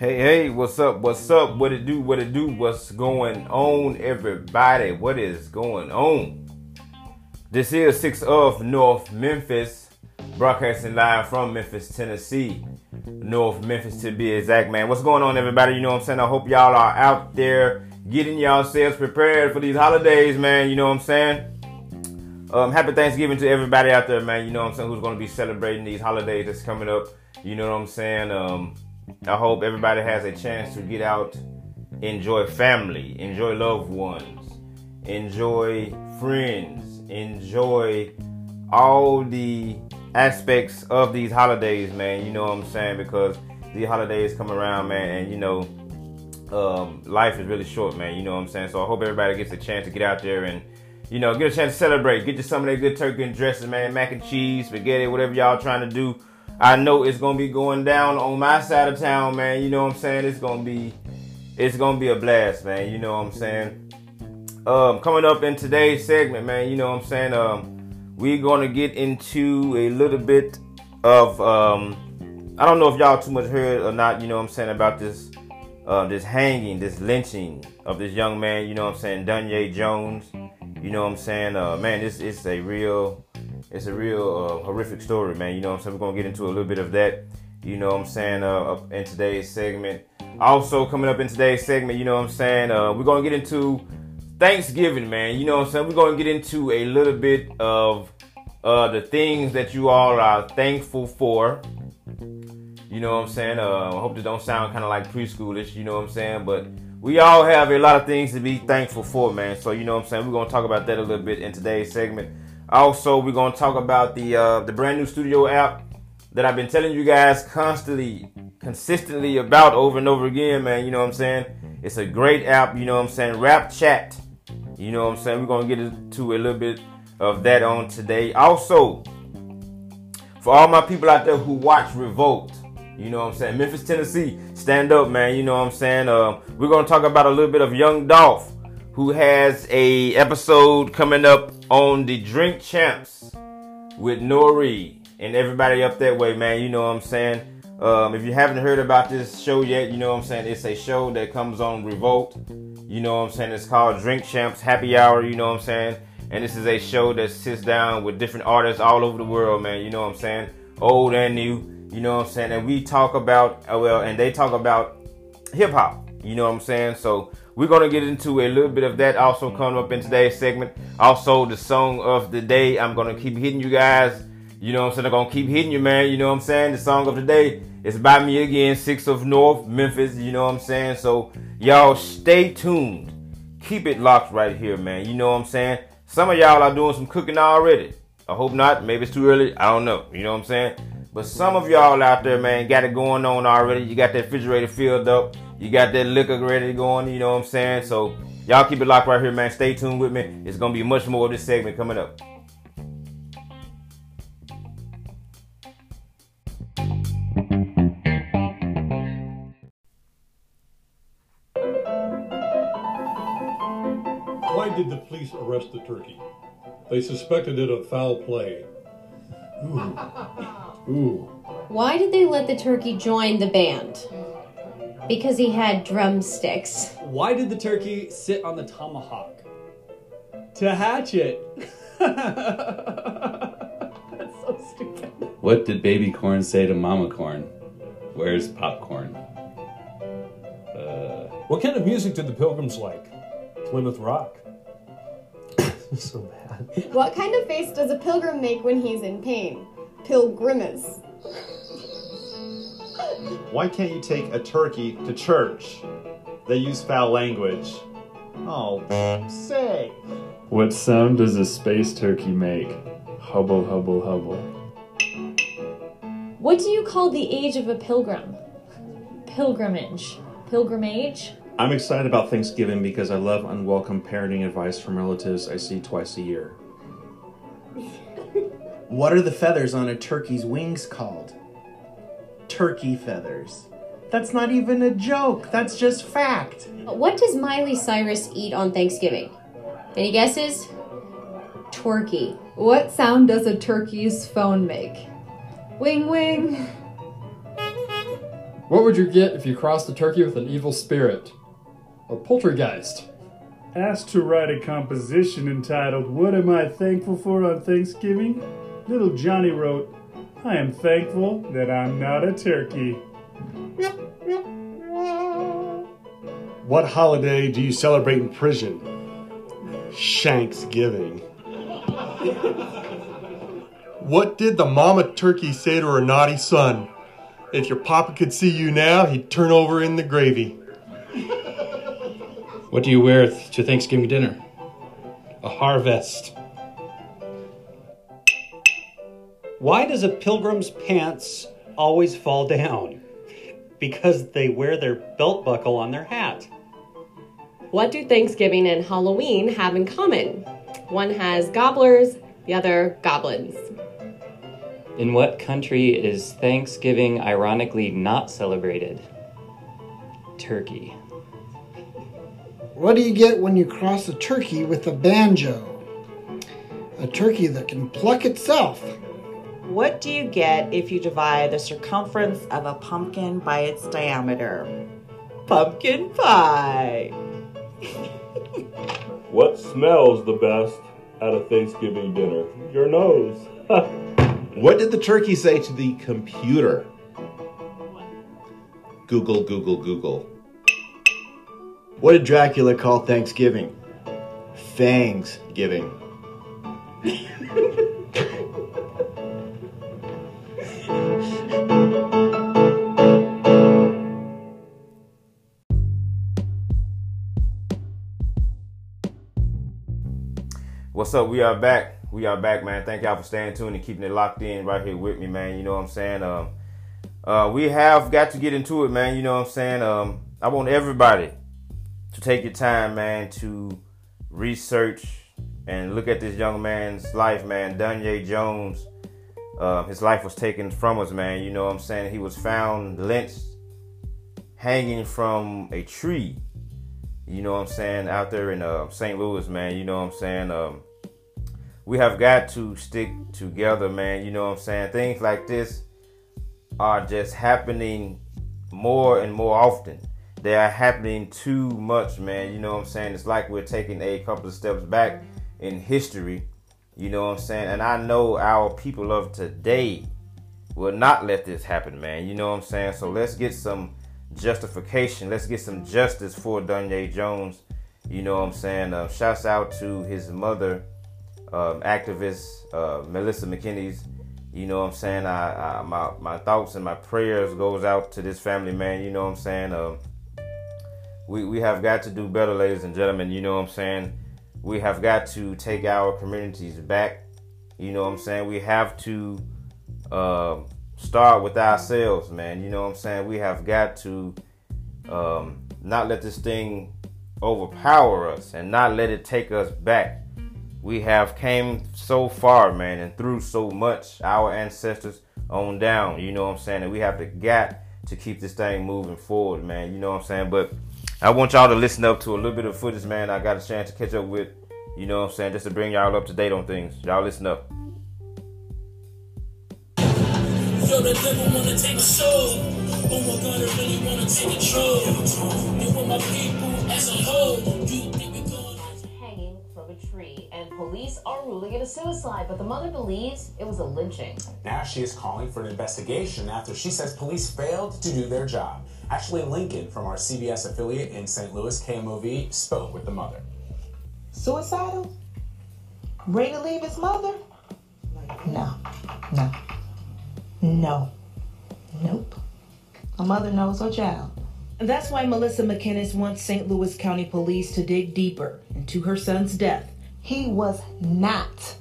Hey, hey, what's up? What's up? What it do? What it do? What's going on, everybody? What is going on? This is 6 of North Memphis, broadcasting live from Memphis, Tennessee. North Memphis to be exact, man. What's going on, everybody? You know what I'm saying? I hope y'all are out there getting yourselves prepared for these holidays, man. You know what I'm saying? Um, happy Thanksgiving to everybody out there, man. You know what I'm saying? Who's going to be celebrating these holidays that's coming up. You know what I'm saying? Um, I hope everybody has a chance to get out, enjoy family, enjoy loved ones, enjoy friends, enjoy all the aspects of these holidays, man. You know what I'm saying? Because these holidays come around, man, and you know, um, life is really short, man. You know what I'm saying? So I hope everybody gets a chance to get out there and, you know, get a chance to celebrate. Get you some of that good turkey and dressing, man. Mac and cheese, spaghetti, whatever y'all trying to do I know it's gonna be going down on my side of town, man. You know what I'm saying? It's gonna be it's gonna be a blast, man. You know what I'm saying? Um, coming up in today's segment, man, you know what I'm saying? Um, we're gonna get into a little bit of um I don't know if y'all too much heard or not, you know what I'm saying, about this uh, this hanging, this lynching of this young man, you know what I'm saying, Danye Jones. You know what I'm saying? Uh, man, this is a real it's a real uh, horrific story, man. You know what I'm saying? We're gonna get into a little bit of that. You know what I'm saying? Uh, in today's segment. Also coming up in today's segment, you know what I'm saying? Uh, we're gonna get into Thanksgiving, man. You know what I'm saying? We're gonna get into a little bit of uh, the things that you all are thankful for. You know what I'm saying? Uh, I hope this don't sound kind of like preschoolish. You know what I'm saying? But we all have a lot of things to be thankful for, man. So you know what I'm saying? We're gonna talk about that a little bit in today's segment. Also, we're gonna talk about the uh, the brand new studio app that I've been telling you guys constantly, consistently about over and over again, man. You know what I'm saying? It's a great app. You know what I'm saying? Rap Chat. You know what I'm saying? We're gonna get into a little bit of that on today. Also, for all my people out there who watch Revolt, you know what I'm saying? Memphis, Tennessee, stand up, man. You know what I'm saying? Uh, we're gonna talk about a little bit of Young Dolph who has a episode coming up on the Drink Champs with N.O.R.E. and everybody up that way, man. You know what I'm saying? Um, if you haven't heard about this show yet, you know what I'm saying? It's a show that comes on Revolt. You know what I'm saying? It's called Drink Champs Happy Hour. You know what I'm saying? And this is a show that sits down with different artists all over the world, man. You know what I'm saying? Old and new. You know what I'm saying? And we talk about, uh, well, and they talk about hip hop. You know what I'm saying? So we're to get into a little bit of that also coming up in today's segment. Also, the song of the day. I'm to keep hitting you guys. You know what I'm saying? I'm to keep hitting you, man. You know what I'm saying? The song of the day is by me again, Six of North, Memphis. You know what I'm saying? So, y'all stay tuned. Keep it locked right here, man. You know what I'm saying? Some of y'all are doing some cooking already. I hope not. Maybe it's too early. I don't know. You know what I'm saying? But some of y'all out there, man, got it going on already. You got that refrigerator filled up. You got that liquor ready going, you know what I'm saying? So y'all keep it locked right here, man. Stay tuned with me. It's gonna be much more of this segment coming up. Why did the police arrest the turkey? They suspected it of foul play. Ooh. Ooh. Why did they let the turkey join the band? Because he had drumsticks. Why did the turkey sit on the tomahawk? To hatch it. That's so stupid. What did baby corn say to mama corn? Where's popcorn? Uh, What kind of music did the pilgrims like? Plymouth Rock. so bad. What kind of face does a pilgrim make when he's in pain? Pilgrimace. Why can't you take a turkey to church? They use foul language. Oh, say. What sound does a space turkey make? Hubble, hubble, hubble. What do you call the age of a pilgrim? Pilgrimage. Pilgrimage? I'm excited about Thanksgiving because I love unwelcome parenting advice from relatives I see twice a year. What are the feathers on a turkey's wings called? Turkey feathers. That's not even a joke, that's just fact. What does Miley Cyrus eat on Thanksgiving? Any guesses? Turkey. What sound does a turkey's phone make? Wing wing. What would you get if you crossed a turkey with an evil spirit? A poltergeist. Asked to write a composition entitled What Am I Thankful For on Thanksgiving? Little Johnny wrote, I am thankful that I'm not a turkey. What holiday do you celebrate in prison? Shanksgiving. What did the mama turkey say to her naughty son? If your papa could see you now, he'd turn over in the gravy. What do you wear to Thanksgiving dinner? A harvest. Why does a pilgrim's pants always fall down? Because they wear their belt buckle on their hat. What do Thanksgiving and Halloween have in common? One has gobblers, the other goblins. In what country is Thanksgiving ironically not celebrated? Turkey. What do you get when you cross a turkey with a banjo? A turkey that can pluck itself. What do you get if you divide the circumference of a pumpkin by its diameter? Pumpkin pie. What smells the best at a Thanksgiving dinner? Your nose. what did the turkey say to the computer? Google, Google, Google. What did Dracula call Thanksgiving? Fangs giving. What's up? We are back. We are back, man. Thank y'all for staying tuned and keeping it locked in right here with me, man. You know what I'm saying? Um, uh, we have got to get into it, man. You know what I'm saying? Um, I want everybody to take your time, man, to research and look at this young man's life, man. Danye Jones. Uh, his life was taken from us, man. You know what I'm saying? He was found lynched, hanging from a tree. You know what I'm saying? Out there in uh, St. Louis, man. You know what I'm saying? Um, we have got to stick together, man. You know what I'm saying? Things like this are just happening more and more often. They are happening too much, man. You know what I'm saying? It's like we're taking a couple of steps back in history. You know what I'm saying? And I know our people of today will not let this happen, man. You know what I'm saying? So let's get some justification. Let's get some justice for Danye Jones. You know what I'm saying? Uh, shouts out to his mother, um, activist uh, Melissa McKinnies. You know what I'm saying? I, I, my my thoughts and my prayers goes out to this family, man. You know what I'm saying? Um, we we have got to do better, ladies and gentlemen. You know what I'm saying? We have got to take our communities back. You know what I'm saying? We have to uh, start with ourselves, man. You know what I'm saying? We have got to um, not let this thing overpower us and not let it take us back. We have came so far, man, and through so much. Our ancestors on down. You know what I'm saying? And we have to got to keep this thing moving forward, man. You know what I'm saying? But I want y'all to listen up to a little bit of footage, man. I got a chance to catch up with, you know what I'm saying, just to bring y'all up to date on things. Y'all listen up. Yo, the devil wanna take a soul. Oh my god, I really wanna take control. And with my people as a whole, you think we going hanging from a tree, and police are ruling it a suicide, but the mother believes it was a lynching. Now she is calling for an investigation after she says police failed to do their job. Ashley Lincoln from our CBS affiliate in St. Louis, KMOV, spoke with the mother. Suicidal? Ready to leave his mother? No, no, no, nope. A mother knows her child. And that's why Melissa McKinnies wants St. Louis County Police to dig deeper into her son's death. He was not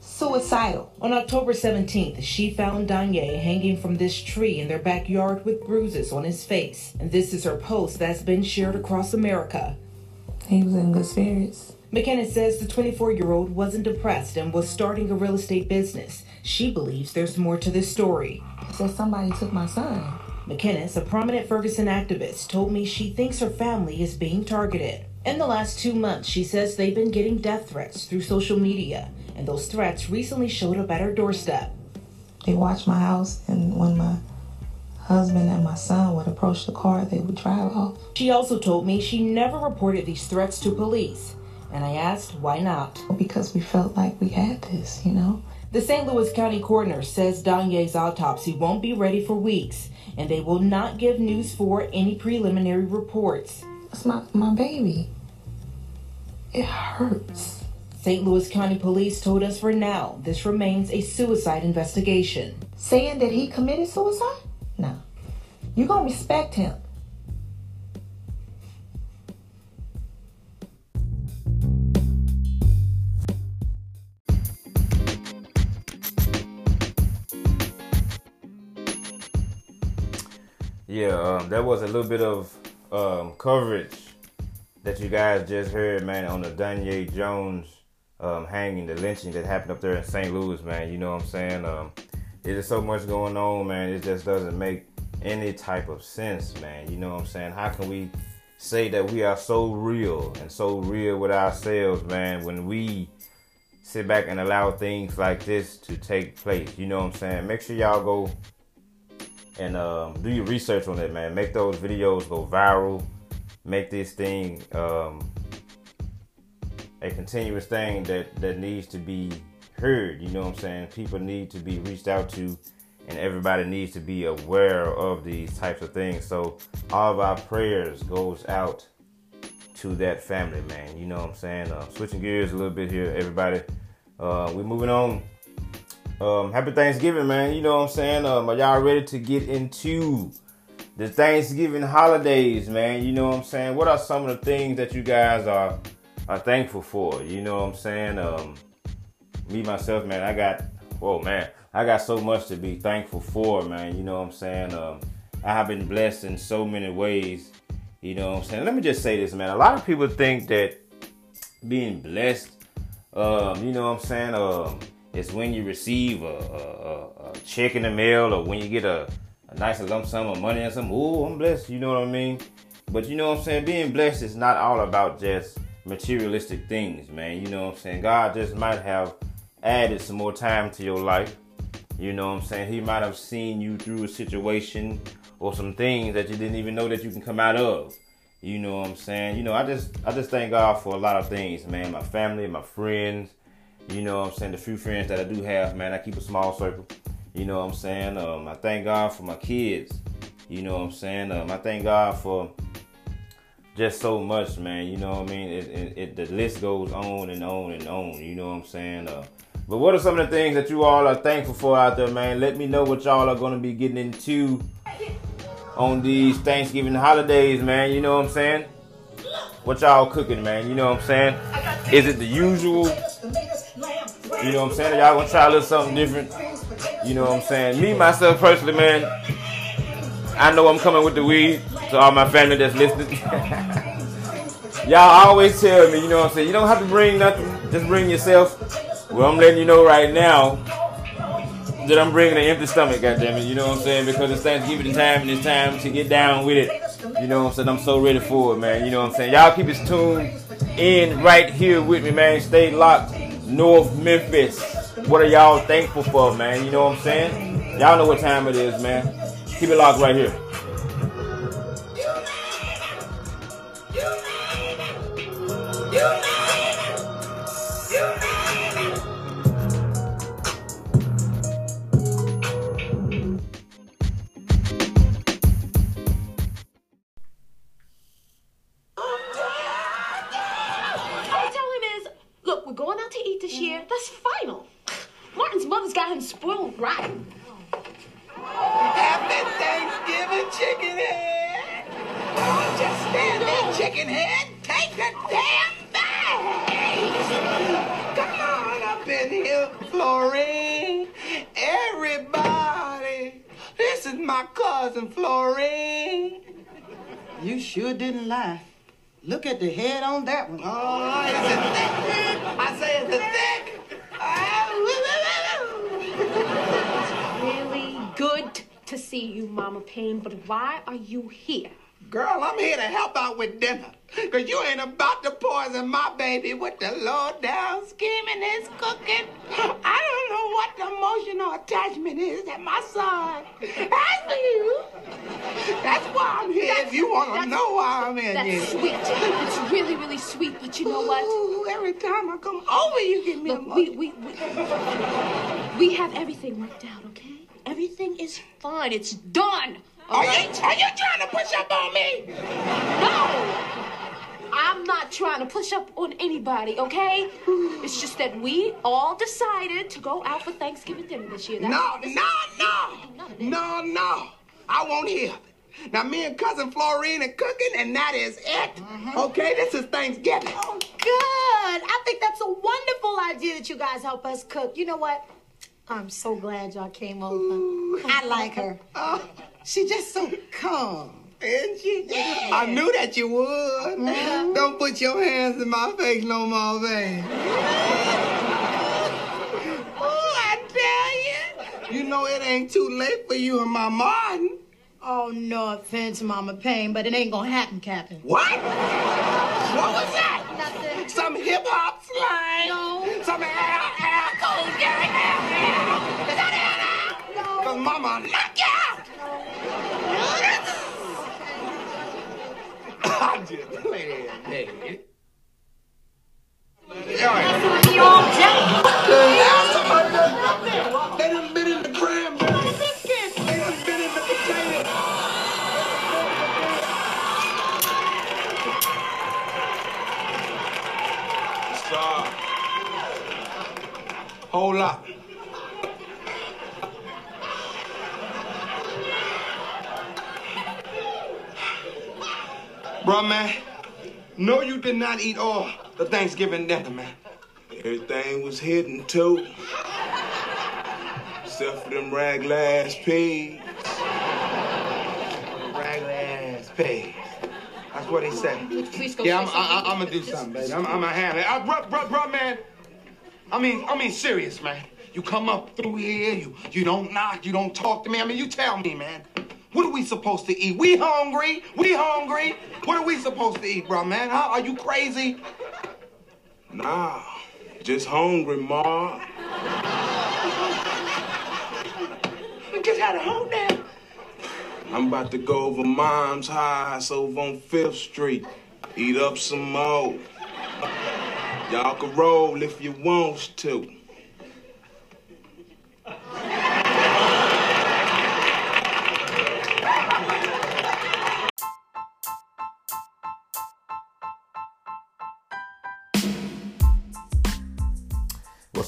suicidal. On October 17th, she found Danye hanging from this tree in their backyard with bruises on his face. And this is her post that's been shared across America. He was in good spirits. McKinnon says the 24 year old wasn't depressed and was starting a real estate business. She believes there's more to this story. Says somebody took my son. McKinnies, a prominent Ferguson activist, told me she thinks her family is being targeted. In the last two months, she says they've been getting death threats through social media, and those threats recently showed up at her doorstep. They watched my house, and when my husband and my son would approach the car, they would drive off. She also told me she never reported these threats to police. And I asked why not. Because we felt like we had this, you know? The St. Louis County coroner says Danye's autopsy won't be ready for weeks, and they will not give News for any preliminary reports. It's my, my baby. It hurts. St. Louis County Police told us for now this remains a suicide investigation. Saying that he committed suicide? No. You're gonna respect him. That was a little bit of um, coverage that you guys just heard, man, on the Danye Jones um, hanging, the lynching that happened up there in St. Louis, man. You know what I'm saying? Um, there's so much going on, man. It just doesn't make any type of sense, man. You know what I'm saying? How can we say that we are so real and so real with ourselves, man, when we sit back and allow things like this to take place? You know what I'm saying? Make sure y'all go and um, do your research on it, man. Make those videos go viral. Make this thing um, a continuous thing that that needs to be heard. You know what I'm saying? People need to be reached out to, and everybody needs to be aware of these types of things. So all of our prayers goes out to that family, man. You know what I'm saying? Uh, switching gears a little bit here, everybody. Uh, we're moving on um, happy Thanksgiving, man. You know what I'm saying? Um, are y'all ready to get into the Thanksgiving holidays, man? You know what I'm saying? What are some of the things that you guys are are thankful for? You know what I'm saying? Um, me myself, man, I got whoa, man, I got so much to be thankful for, man. You know what I'm saying? Um, I have been blessed in so many ways. You know what I'm saying? Let me just say this, man. A lot of people think that being blessed, um, you know what I'm saying? Um, it's when you receive a, a, a, check in the mail or when you get a, a nice lump sum of money and some, oh, I'm blessed, you know what I mean? But you know what I'm saying? Being blessed is not all about just materialistic things, man. You know what I'm saying? God just might have added some more time to your life. You know what I'm saying? He might have seen you through a situation or some things that you didn't even know that you can come out of. You know what I'm saying? You know, I just I just thank God for a lot of things, man. My family, my friends, you know I'm saying? The few friends that I do have, man, I keep a small circle. You know what I'm saying? Um, I thank God for my kids. You know what I'm saying? Um, I thank God for just so much, man. You know what I mean? It, it, it, the list goes on and on and on. You know what I'm saying? Uh, but what are some of the things that you all are thankful for out there, man? Let me know what y'all are going to be getting into on these Thanksgiving holidays, man. You know what I'm saying? What y'all cooking, man? You know what I'm saying? Is it the usual? You know what I'm saying? Y'all gonna try a little something different. You know what I'm saying? Me, myself, personally, man, I know I'm coming with the weed to all my family that's listening. Y'all always tell me, you know what I'm saying? You don't have to bring nothing, just bring yourself. Well, I'm letting you know right now that I'm bringing an empty stomach, goddammit. You know what I'm saying? Because it's Thanksgiving time and it's time to get down with it. You know what I'm saying? I'm so ready for it, man. You know what I'm saying? Y'all keep it tuned in right here with me, man. Stay locked. North Memphis. What are y'all thankful for, man? You know what I'm saying? Y'all know what time it is, man. Keep it locked right here. But why are you here? Girl, I'm here to help out with dinner. Cause you ain't about to poison my baby with the low down scheming is cooking. I don't know what the emotional attachment is that my son has for you. That's why I'm here. if you want to know why I'm in here, That's sweet. It's really, really sweet. But you know what? Ooh, every time I come over, you give me Look, we, we, we, we have everything worked out, okay? Everything is fine. It's done. Are you, are you trying to push up on me? No! I'm not trying to push up on anybody, okay? It's just that we all decided to go out for Thanksgiving dinner this year. That's No, this no, no. No, no. I won't hear of it. Now, me and cousin Florine are cooking, and that is it. Mm-hmm. Okay, this is Thanksgiving. Oh, good. I think that's a wonderful idea that you guys help us cook. You know what? I'm so glad y'all came over. I like her. Oh. She just so calm. Isn't she? Yeah. I knew that you would. Mm-hmm. Don't put your hands in my face no more, baby. oh, I tell you. You know it ain't too late for you and my Martin. Oh, no offense, Mama Payne, but it ain't gonna happen, Captain. What? What was that? Nothing. Some hip hop slang? No. Some air, air, cold gang, air, air. Is that it? No. Cause mama you out. I'm just playing, baby. That's. They done been in the. They done been in the potato. Stop. Bruh, man, no, you did not eat all the Thanksgiving dinner, man. Everything was hidden, too. Except for them ragla ass pigs. Ass pigs. That's what he said. Yeah, I'm, I, I, I'm gonna do something, baby. I'm, I'm gonna handle it. Uh, bruh, bruh, bruh, man. I mean, I mean, serious, man. You come up through here, you you don't knock, you don't talk to me. I mean, you tell me, man. What are we supposed to eat? We hungry? We hungry? What are we supposed to eat, bro, man? Huh? Are you crazy? Nah, just hungry, Ma. You just had a whole damn. I'm about to go over Mom's house over on Fifth Street. Eat up some more. Y'all can roll if you want to.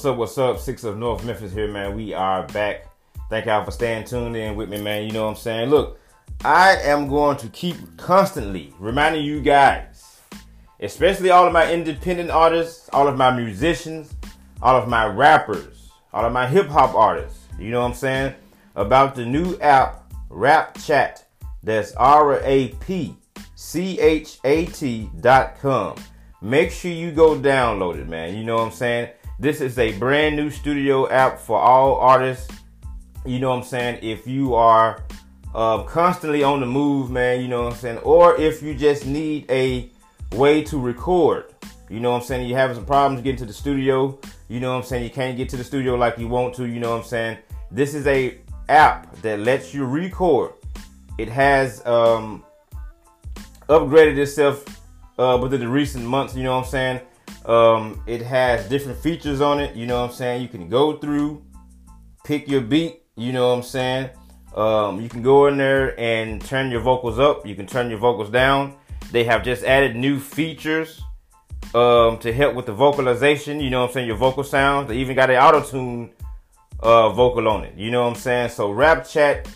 What's up? What's up? Six of North Memphis here, man. We are back. Thank y'all for staying tuned in with me, man. You know what I'm saying? Look, I am going to keep constantly reminding you guys, especially all of my independent artists, all of my musicians, all of my rappers, all of my hip hop artists, you know what I'm saying? About the new app, Rap Chat. That's R A P C H A T dot com. Make sure you go download it, man. You know what I'm saying? This is a brand new studio app for all artists. You know what I'm saying? If you are uh, constantly on the move, man, you know what I'm saying? Or if you just need a way to record, you know what I'm saying? You're having some problems getting to the studio, you know what I'm saying? You can't get to the studio like you want to, you know what I'm saying? This is a app that lets you record. It has um, upgraded itself uh, within the recent months, you know what I'm saying? Um, it has different features on it, you know what I'm saying? You can go through, pick your beat, you know what I'm saying? Um, you can go in there and turn your vocals up, you can turn your vocals down. They have just added new features um, to help with the vocalization, you know what I'm saying? Your vocal sounds. They even got an auto tune uh, vocal on it, you know what I'm saying? So, Rap Chat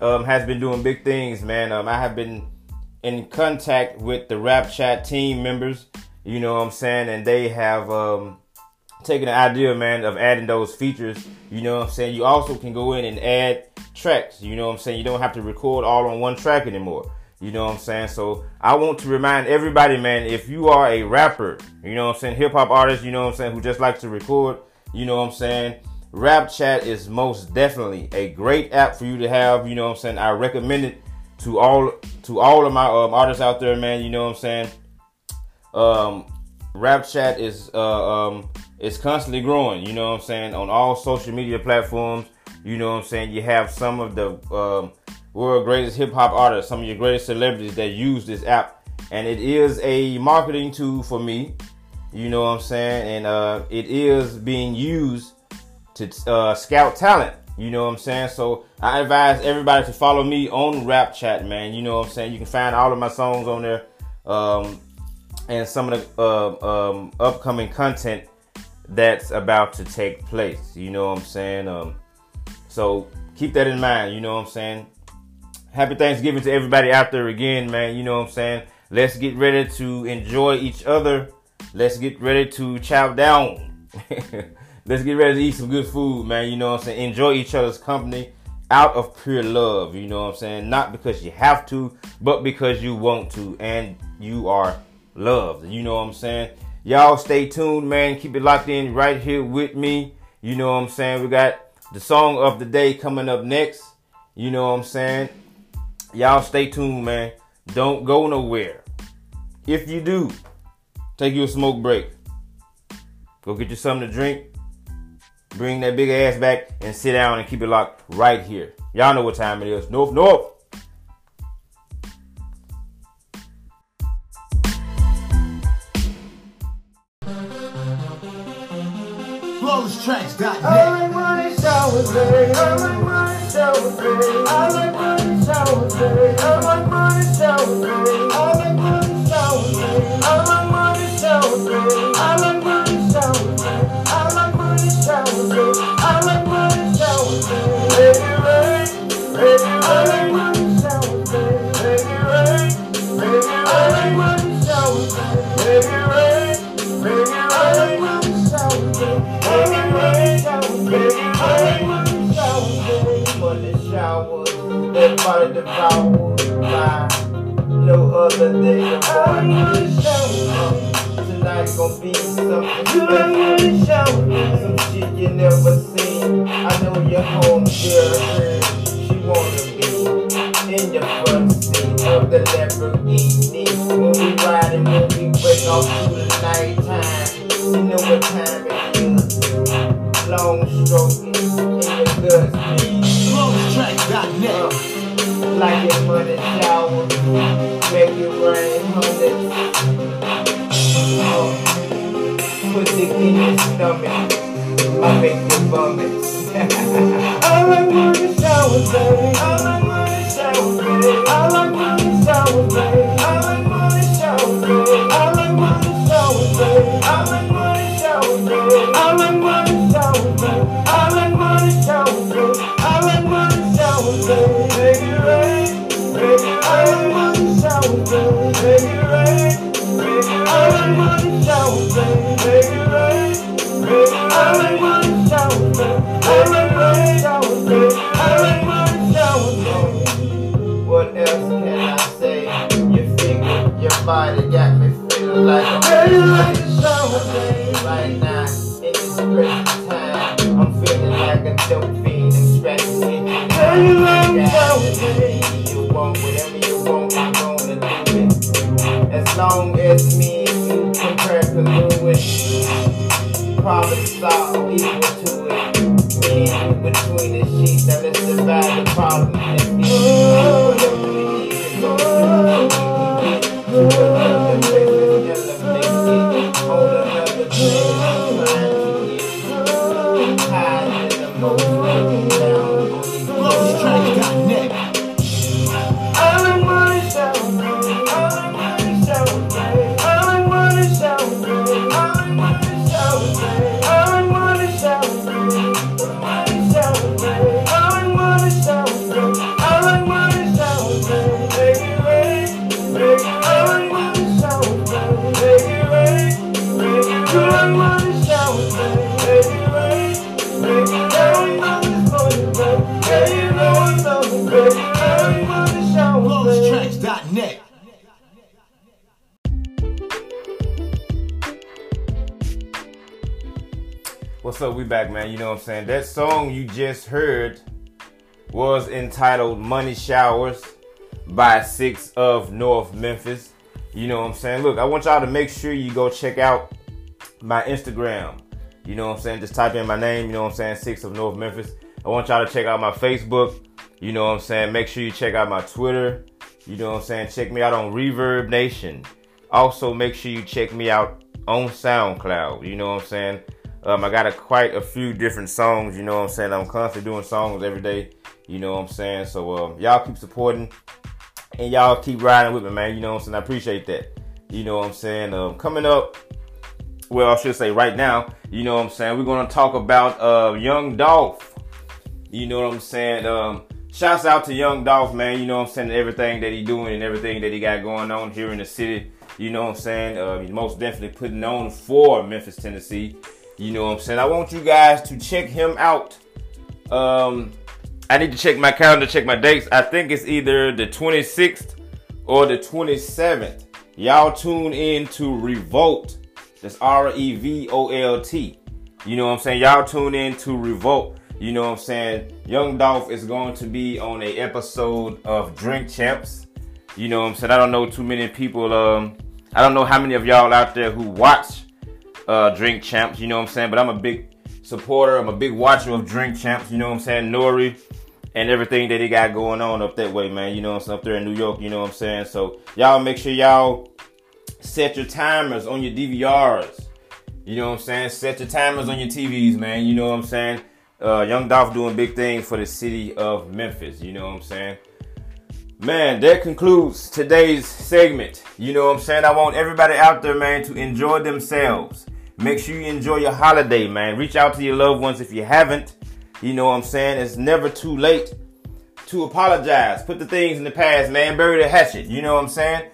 um, has been doing big things, man. Um, I have been in contact with the Rap Chat team members, you know what I'm saying, and they have um, taken the idea, man, of adding those features. You know what I'm saying. You also can go in and add tracks. You know what I'm saying. You don't have to record all on one track anymore. You know what I'm saying? So I want to remind everybody, man, if you are a rapper, you know what I'm saying, hip hop artist, you know what I'm saying, who just likes to record, you know what I'm saying, Rap Chat is most definitely a great app for you to have. You know what I'm saying? I recommend it to all to all of my um, artists out there, man. You know what I'm saying? Um, Rap Chat is uh, um, is constantly growing. You know what I'm saying? On all social media platforms. You know what I'm saying? You have some of the um, world greatest hip hop artists, some of your greatest celebrities that use this app, and it is a marketing tool for me. You know what I'm saying? And uh, it is being used to uh, scout talent. You know what I'm saying? So I advise everybody to follow me on Rap Chat, man. You know what I'm saying? You can find all of my songs on there, um, and some of the uh, um, upcoming content that's about to take place. You know what I'm saying? Um, so keep that in mind. You know what I'm saying? Happy Thanksgiving to everybody out there again, man. You know what I'm saying? Let's get ready to enjoy each other. Let's get ready to chow down. Let's get ready to eat some good food, man. You know what I'm saying? Enjoy each other's company out of pure love. You know what I'm saying? Not because you have to, but because you want to and you are loved. You know what I'm saying? Y'all stay tuned, man. Keep it locked in right here with me. You know what I'm saying? We got the song of the day coming up next. You know what I'm saying? Y'all stay tuned, man. Don't go nowhere. If you do, take you a smoke break. Go get you something to drink. Bring that big ass back and sit down and keep it locked right here. Y'all know what time it is. Nope, nope. I like money showers, babe. I like money showers, babe. I like money showers, babe. I like money showers, babe. I like money showers, babe. I like money showers, babe. I like money showers, babe. I like money showers, babe. I like money showers, babe. Baby rain, baby I body devoured by no other than the body. Tonight gonna be something special. Some shit you never seen. I know your home girl, she wanna be in the front seat of the Lamborghini. When we riding, when we break off through the nighttime. You know what time it is. Long stroking like a money shower, make it rain hundreds. Oh, put it in your stomach, I make you vomit. I like money showers, baby. Baby, like a. You want whatever you want, I'm gonna do it. As long as me and you compare to Louis, problem solved equal to it. Me and you between the sheets, now let's divide the problem. FlawlessTracks.net. What's up? We back, man. You know what I'm saying? That song you just heard was entitled Money Showers by six of North Memphis. You know what I'm saying? Look, I want y'all to make sure you go check out my Instagram. You know what I'm saying? Just type in my name, you know what I'm saying? Six of North Memphis. I want y'all to check out my Facebook. You know what I'm saying? Make sure you check out my Twitter. You know what I'm saying? Check me out on Reverb Nation. Also, make sure you check me out on SoundCloud. You know what I'm saying? Um, I got a, quite a few different songs. You know what I'm saying? I'm constantly doing songs every day. You know what I'm saying? So um, y'all keep supporting and y'all keep riding with me, man. You know what I'm saying? I appreciate that. You know what I'm saying? Um, coming up, well, I should say right now, you know what I'm saying? We're gonna talk about uh, Young Dolph. You know what I'm saying? Um, shouts out to Young Dolph, man. You know what I'm saying? Everything that he doing and everything that he got going on here in the city. You know what I'm saying? Uh, he's most definitely putting on for Memphis, Tennessee. You know what I'm saying? I want you guys to check him out. Um, I need to check my calendar, check my dates. I think it's either the 26th or the 27th. Y'all tune in to Revolt. That's R E V O L T. You know what I'm saying? Y'all tune in to Revolt. You know what I'm saying? Young Dolph is going to be on a episode of Drink Champs. You know what I'm saying? I don't know too many people. Um, I don't know how many of y'all out there who watch uh, Drink Champs. You know what I'm saying? But I'm a big supporter. I'm a big watcher of Drink Champs. You know what I'm saying? N.O.R.E. and everything that he got going on up that way, man. You know saying? Up there in New York, you know what I'm saying? So y'all make sure y'all set your timers on your DVRs. You know what I'm saying? Set your timers on your TVs, man. You know what I'm saying? Uh, Young Dolph doing big things for the city of Memphis. You know what I'm saying? Man, that concludes today's segment. You know what I'm saying? I want everybody out there, man, to enjoy themselves. Make sure you enjoy your holiday, man. Reach out to your loved ones if you haven't. You know what I'm saying? It's never too late to apologize. Put the things in the past, man. Bury the hatchet. You know what I'm saying?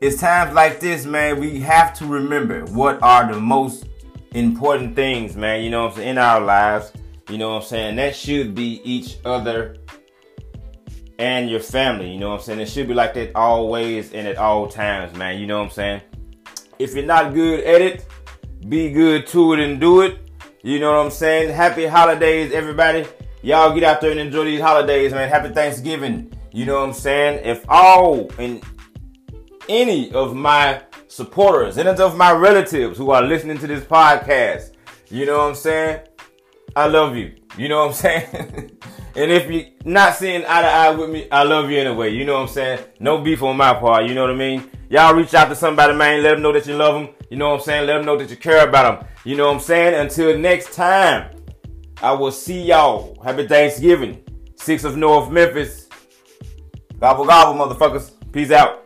It's times like this, man, we have to remember what are the most important things, man, you know what I'm saying, in our lives. You know what I'm saying? That should be each other and your family. You know what I'm saying? It should be like that always and at all times, man. You know what I'm saying? If you're not good at it, be good to it and do it. You know what I'm saying? Happy holidays, everybody. Y'all get out there and enjoy these holidays, man. Happy Thanksgiving. You know what I'm saying? If all and any of my supporters, any of my relatives who are listening to this podcast, you know what I'm saying? I love you. You know what I'm saying? and if you're not seeing eye to eye with me, I love you anyway. You know what I'm saying? No beef on my part. You know what I mean? Y'all reach out to somebody, man. Let them know that you love them. You know what I'm saying? Let them know that you care about them. You know what I'm saying? Until next time, I will see y'all. Happy Thanksgiving. Six of North Memphis. Gobble, gobble, motherfuckers. Peace out.